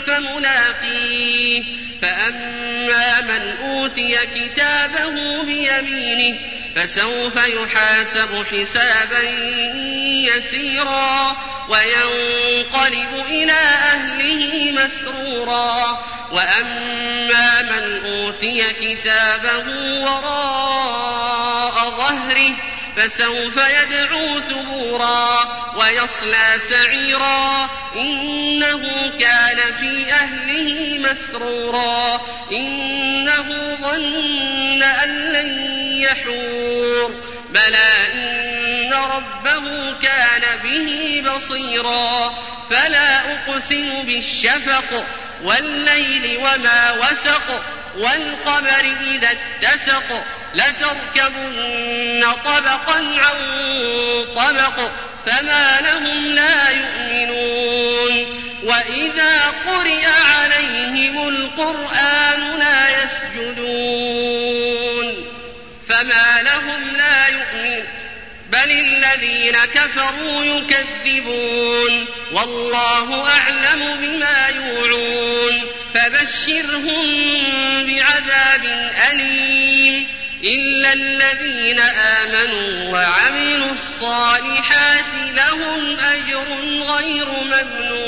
فملاقيه. فأما من أوتي كتابه بيمينه فسوف يحاسب حسابا يسيرا وينقلب إلى أهله مسرورا. وأما من أوتي كتابه وراء ظهره فسوف يدعو ثبورا ويصلى سعيرا. إنه كان في أهله مسرورا. إنه ظن أن لن يحور. بلى إن ربه كان به بصيرا. فلا أقسم بالشفق والليل وما وسق والقمر إذا اتسق لتركبن طبقا عن طبق فما لهم لا وإذا قرئ عليهم القرآن لا يسجدون فما لهم لا يؤمنون. بل الذين كفروا يكذبون. والله أعلم بما يوعون. فبشرهم بعذاب أليم. إلا الذين آمنوا وعملوا الصالحات لهم أجر غير ممنون.